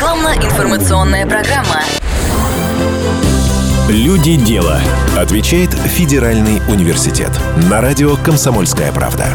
Рекламно-информационная программа. Люди дела. Отвечает Федеральный университет. На радио «Комсомольская правда».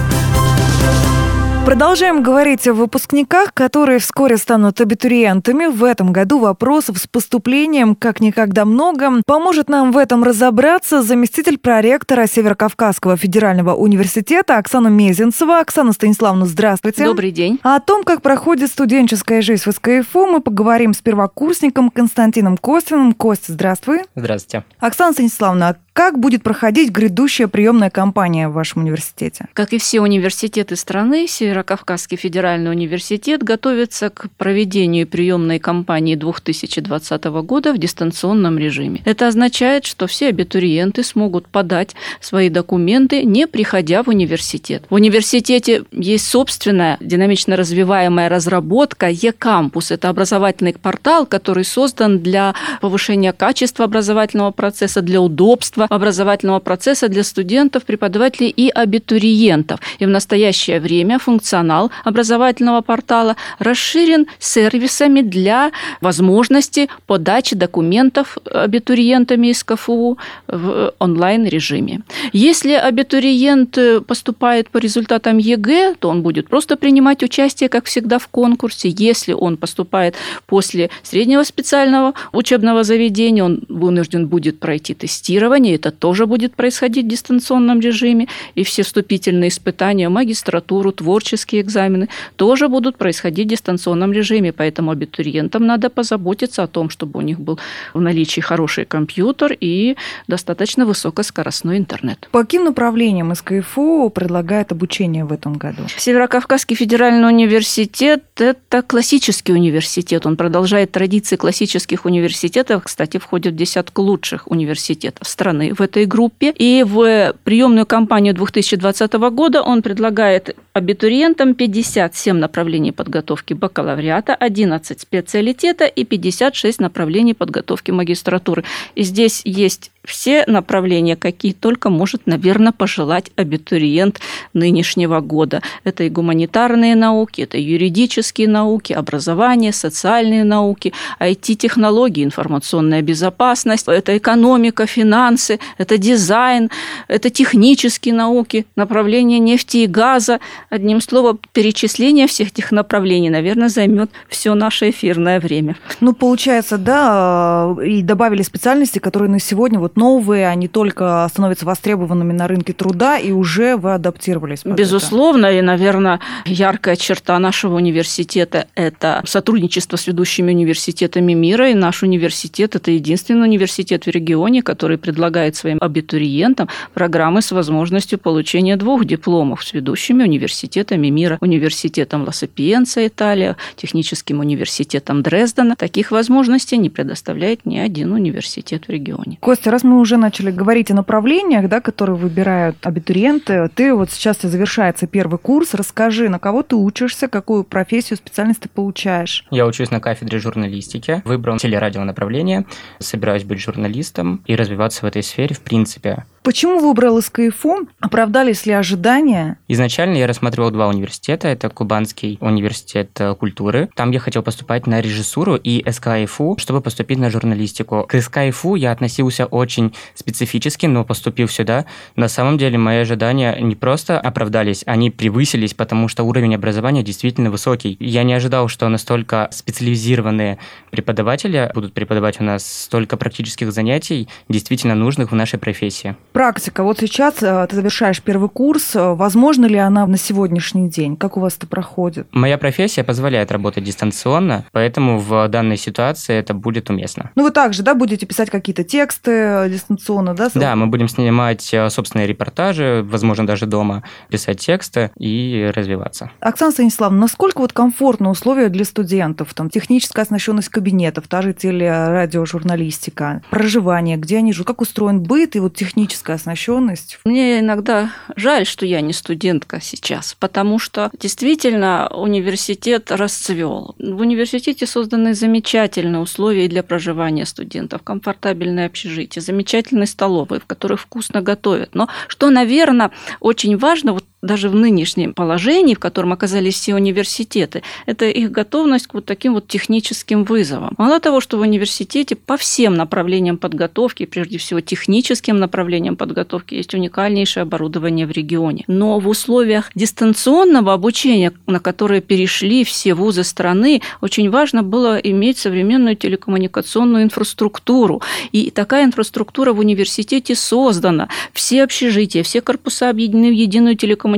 Продолжаем говорить о выпускниках, которые вскоре станут абитуриентами. В этом году вопросов с поступлением как никогда много. Поможет нам в этом разобраться заместитель проректора Северокавказского федерального университета Оксана Мезенцева. Оксана Станиславовна, здравствуйте. Добрый день. О том, как проходит студенческая жизнь в СКФУ, мы поговорим с первокурсником Константином Костиным. Костя, здравствуй. Здравствуйте. Оксана Станиславовна, как будет проходить грядущая приемная кампания в вашем университете? Как и все университеты страны, Северокавказский федеральный университет готовится к проведению приемной кампании 2020 года в дистанционном режиме. Это означает, что все абитуриенты смогут подать свои документы, не приходя в университет. В университете есть собственная динамично развиваемая разработка e-кампус. Это образовательный портал, который создан для повышения качества образовательного процесса, для удобства образовательного процесса для студентов, преподавателей и абитуриентов. И в настоящее время функционал образовательного портала расширен сервисами для возможности подачи документов абитуриентами СКФУ в онлайн-режиме. Если абитуриент поступает по результатам ЕГЭ, то он будет просто принимать участие, как всегда, в конкурсе. Если он поступает после среднего специального учебного заведения, он вынужден будет пройти тестирование, это тоже будет происходить в дистанционном режиме, и все вступительные испытания, магистратуру, творческие экзамены тоже будут происходить в дистанционном режиме, поэтому абитуриентам надо позаботиться о том, чтобы у них был в наличии хороший компьютер и достаточно высокоскоростной интернет. По каким направлениям СКФУ предлагает обучение в этом году? Северокавказский федеральный университет – это классический университет. Он продолжает традиции классических университетов, кстати, входит в десятку лучших университетов страны в этой группе. И в приемную кампанию 2020 года он предлагает абитуриентам 57 направлений подготовки бакалавриата, 11 специалитета и 56 направлений подготовки магистратуры. И здесь есть все направления, какие только может, наверное, пожелать абитуриент нынешнего года. Это и гуманитарные науки, это юридические науки, образование, социальные науки, IT-технологии, информационная безопасность, это экономика, финансы, это дизайн, это технические науки, направление нефти и газа. Одним словом, перечисление всех этих направлений, наверное, займет все наше эфирное время. Ну, получается, да, и добавили специальности, которые на сегодня вот новые, они только становятся востребованными на рынке труда, и уже вы адаптировались. Безусловно, это. и, наверное, яркая черта нашего университета – это сотрудничество с ведущими университетами мира, и наш университет – это единственный университет в регионе, который предлагает своим абитуриентам программы с возможностью получения двух дипломов с ведущими университетами мира, университетом Ла-Сапиенца Италия, техническим университетом Дрездена. Таких возможностей не предоставляет ни один университет в регионе. Костя, раз мы уже начали говорить о направлениях, да, которые выбирают абитуриенты, ты вот сейчас завершается первый курс, расскажи, на кого ты учишься, какую профессию, специальность ты получаешь? Я учусь на кафедре журналистики, выбрал телерадио направление, собираюсь быть журналистом и развиваться в этой сфере в принципе. Почему выбрал СКФУ? Оправдались ли ожидания? Изначально я рассматривал два университета. Это Кубанский университет э, культуры. Там я хотел поступать на режиссуру и СКФУ, чтобы поступить на журналистику. К СКФУ я относился очень специфически, но поступив сюда, на самом деле мои ожидания не просто оправдались, они превысились, потому что уровень образования действительно высокий. Я не ожидал, что настолько специализированные преподаватели будут преподавать у нас столько практических занятий, действительно нужных в нашей профессии. Практика. Вот сейчас э, ты завершаешь первый курс. Э, возможно ли она на сегодняшний день? Как у вас это проходит? Моя профессия позволяет работать дистанционно, поэтому в данной ситуации это будет уместно. Ну, вы также, да, будете писать какие-то тексты э, дистанционно, да? Да, мы будем снимать собственные репортажи, возможно, даже дома писать тексты и развиваться. Оксана Станиславовна, насколько вот комфортно условия для студентов? Там техническая оснащенность кабинетов, та же телерадиожурналистика, проживание, где они живут, как устроен быт и вот техническая техническая оснащенность. Мне иногда жаль, что я не студентка сейчас, потому что действительно университет расцвел. В университете созданы замечательные условия для проживания студентов, комфортабельное общежитие, замечательные столовые, в которых вкусно готовят. Но что, наверное, очень важно, вот даже в нынешнем положении, в котором оказались все университеты, это их готовность к вот таким вот техническим вызовам. Мало того, что в университете по всем направлениям подготовки, прежде всего техническим направлениям подготовки, есть уникальнейшее оборудование в регионе. Но в условиях дистанционного обучения, на которое перешли все вузы страны, очень важно было иметь современную телекоммуникационную инфраструктуру. И такая инфраструктура в университете создана. Все общежития, все корпуса объединены в единую телекоммуникационную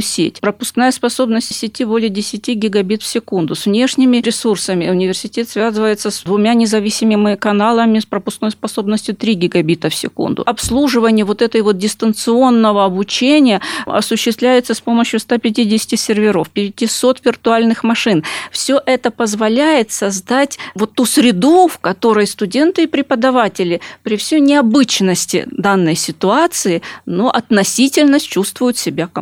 сеть. Пропускная способность сети более 10 гигабит в секунду. С внешними ресурсами университет связывается с двумя независимыми каналами с пропускной способностью 3 гигабита в секунду. Обслуживание вот этой вот дистанционного обучения осуществляется с помощью 150 серверов, 500 виртуальных машин. Все это позволяет создать вот ту среду, в которой студенты и преподаватели при всей необычности данной ситуации, но относительно чувствуют себя комфортно.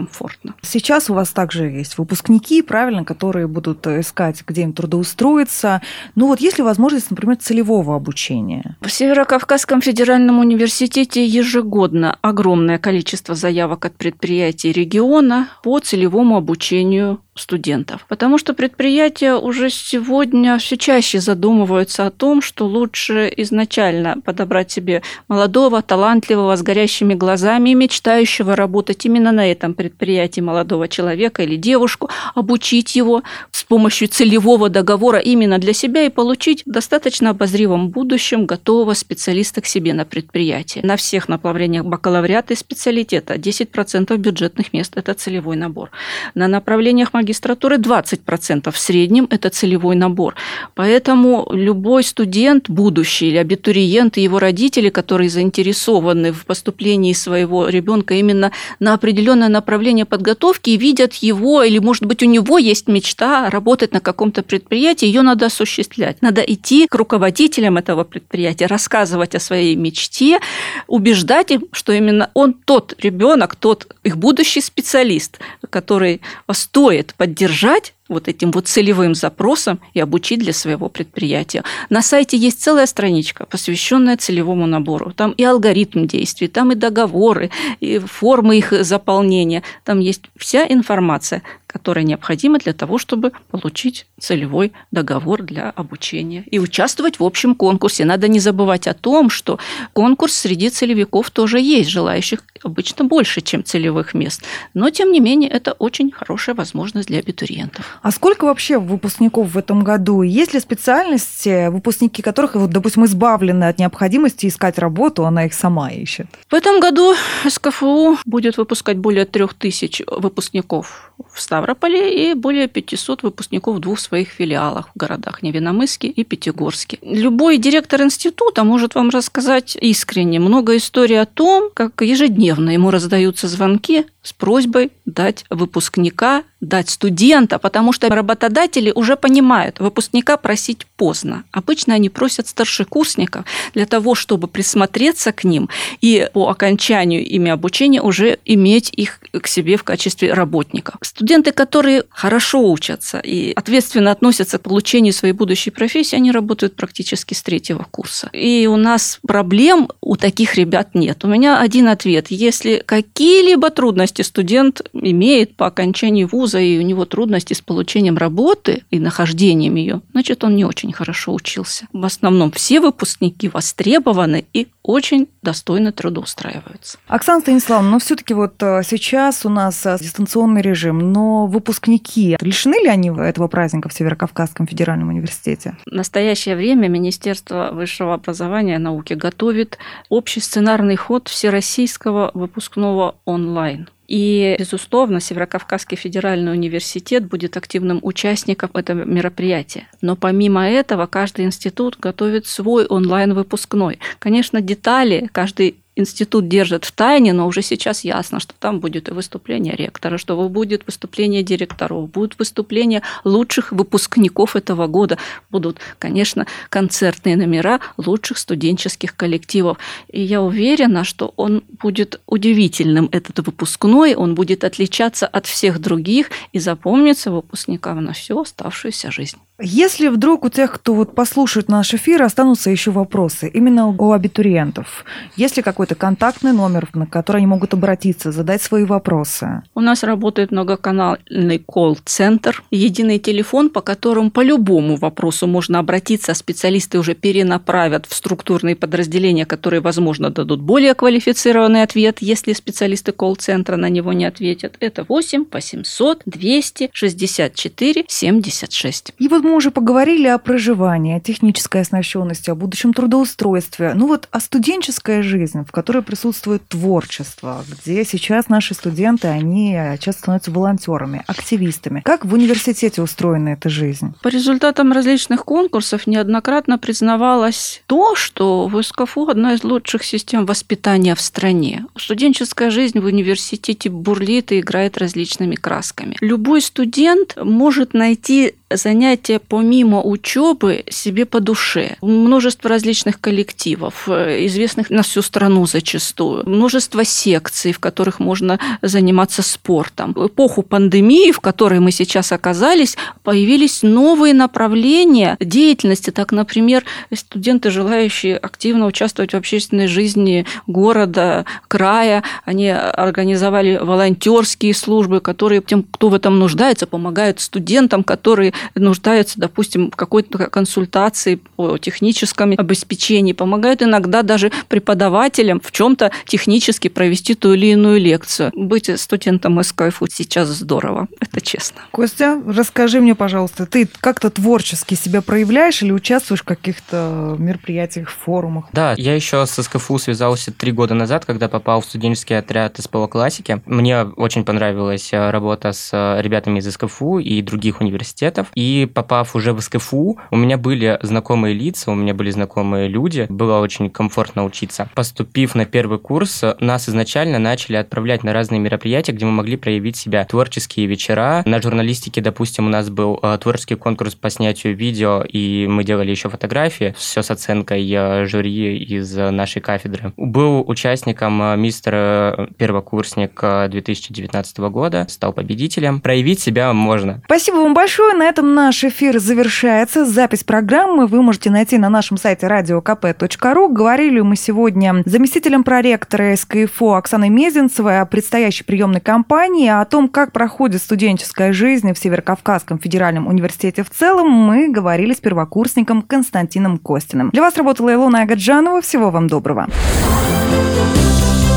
Сейчас у вас также есть выпускники, правильно, которые будут искать, где им трудоустроиться. Ну вот есть ли возможность, например, целевого обучения? В Северо-Кавказском федеральном университете ежегодно огромное количество заявок от предприятий региона по целевому обучению студентов. Потому что предприятия уже сегодня все чаще задумываются о том, что лучше изначально подобрать себе молодого, талантливого, с горящими глазами мечтающего работать именно на этом предприятии молодого человека или девушку, обучить его с помощью целевого договора именно для себя и получить в достаточно обозримом будущем готового специалиста к себе на предприятии. На всех направлениях бакалавриата и специалитета 10% бюджетных мест – это целевой набор. На направлениях магистратуры магистратуры 20%. В среднем это целевой набор. Поэтому любой студент, будущий или абитуриент и его родители, которые заинтересованы в поступлении своего ребенка именно на определенное направление подготовки и видят его, или, может быть, у него есть мечта работать на каком-то предприятии, ее надо осуществлять. Надо идти к руководителям этого предприятия, рассказывать о своей мечте, убеждать им, что именно он тот ребенок, тот их будущий специалист, который стоит поддержать вот этим вот целевым запросом и обучить для своего предприятия. На сайте есть целая страничка, посвященная целевому набору. Там и алгоритм действий, там и договоры, и формы их заполнения. Там есть вся информация, которая необходима для того, чтобы получить целевой договор для обучения и участвовать в общем конкурсе. Надо не забывать о том, что конкурс среди целевиков тоже есть, желающих обычно больше, чем целевых мест. Но, тем не менее, это очень хорошая возможность для абитуриентов. А сколько вообще выпускников в этом году? Есть ли специальности, выпускники которых, вот, допустим, избавлены от необходимости искать работу, она их сама ищет? В этом году СКФУ будет выпускать более трех тысяч выпускников в Ставрополе и более 500 выпускников в двух своих филиалах в городах Невиномысске и Пятигорске. Любой директор института может вам рассказать искренне много историй о том, как ежедневно ему раздаются звонки с просьбой дать выпускника, дать студента, потому что работодатели уже понимают, выпускника просить поздно. Обычно они просят старшекурсников для того, чтобы присмотреться к ним и по окончанию ими обучения уже иметь их к себе в качестве работников. Студенты, которые хорошо учатся и ответственно относятся к получению своей будущей профессии, они работают практически с третьего курса. И у нас проблем у таких ребят нет. У меня один ответ. Если какие-либо трудности студент имеет по окончании вуза, и у него трудности с получением работы и нахождением ее, значит, он не очень хорошо учился. В основном все выпускники востребованы и очень достойно трудоустраиваются. Оксана Станиславовна, но все-таки вот э, сейчас у нас э, дистанционный режим, но выпускники, лишены ли они этого праздника в Северокавказском федеральном университете? В настоящее время Министерство высшего образования и науки готовит общий сценарный ход всероссийского выпускного онлайн. И, безусловно, Северокавказский федеральный университет будет активным участником этого мероприятия. Но помимо этого, каждый институт готовит свой онлайн-выпускной. Конечно, детали каждый институт держит в тайне, но уже сейчас ясно, что там будет и выступление ректора, что будет выступление директоров, будут выступления лучших выпускников этого года, будут, конечно, концертные номера лучших студенческих коллективов. И я уверена, что он будет удивительным, этот выпускной, он будет отличаться от всех других и запомнится выпускникам на всю оставшуюся жизнь. Если вдруг у тех, кто вот послушает наш эфир, останутся еще вопросы именно у абитуриентов, есть ли какой-то контактный номер, на который они могут обратиться, задать свои вопросы? У нас работает многоканальный колл-центр, единый телефон, по которому по любому вопросу можно обратиться, а специалисты уже перенаправят в структурные подразделения, которые, возможно, дадут более квалифицированный ответ, если специалисты колл-центра на него не ответят. Это 8 800 200 64 76. И вот мы уже поговорили о проживании, о технической оснащенности, о будущем трудоустройстве. Ну вот о студенческой жизни, в которой присутствует творчество, где сейчас наши студенты, они часто становятся волонтерами, активистами. Как в университете устроена эта жизнь? По результатам различных конкурсов неоднократно признавалось то, что в СКФУ одна из лучших систем воспитания в стране. Студенческая жизнь в университете бурлит и играет различными красками. Любой студент может найти занятия помимо учебы себе по душе. Множество различных коллективов, э, известных на всю страну зачастую. Множество секций, в которых можно заниматься спортом. В эпоху пандемии, в которой мы сейчас оказались, появились новые направления деятельности. Так, например, студенты, желающие активно участвовать в общественной жизни города, края, они организовали волонтерские службы, которые тем, кто в этом нуждается, помогают студентам, которые нуждаются, допустим, в какой-то консультации по техническому обеспечению, помогают иногда даже преподавателям в чем-то технически провести ту или иную лекцию. Быть студентом СКФУ сейчас здорово, это честно. Костя, расскажи мне, пожалуйста, ты как-то творчески себя проявляешь или участвуешь в каких-то мероприятиях, форумах? Да, я еще с СКФУ связался три года назад, когда попал в студенческий отряд СПО классики. Мне очень понравилась э, работа с э, ребятами из СКФУ и других университетов. И попав уже в СКФУ, у меня были знакомые лица, у меня были знакомые люди, было очень комфортно учиться. Поступив на первый курс, нас изначально начали отправлять на разные мероприятия, где мы могли проявить себя. Творческие вечера. На журналистике, допустим, у нас был э, творческий конкурс по снятию видео, и мы делали еще фотографии, все с оценкой э, жюри из нашей кафедры. Был участником э, мистер первокурсник 2019 года, стал победителем. Проявить себя можно. Спасибо вам большое. На этом наш эфир завершается. Запись программы вы можете найти на нашем сайте radiokp.ru. Говорили мы сегодня с заместителем проректора СКФО Оксаной Мезенцевой о предстоящей приемной кампании, о том, как проходит студенческая жизнь в Северокавказском федеральном университете в целом. Мы говорили с первокурсником Константином Костиным. Для вас работала Илона Агаджанова. Всего вам доброго.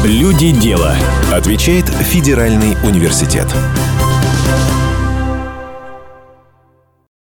Люди дела. Отвечает Федеральный университет.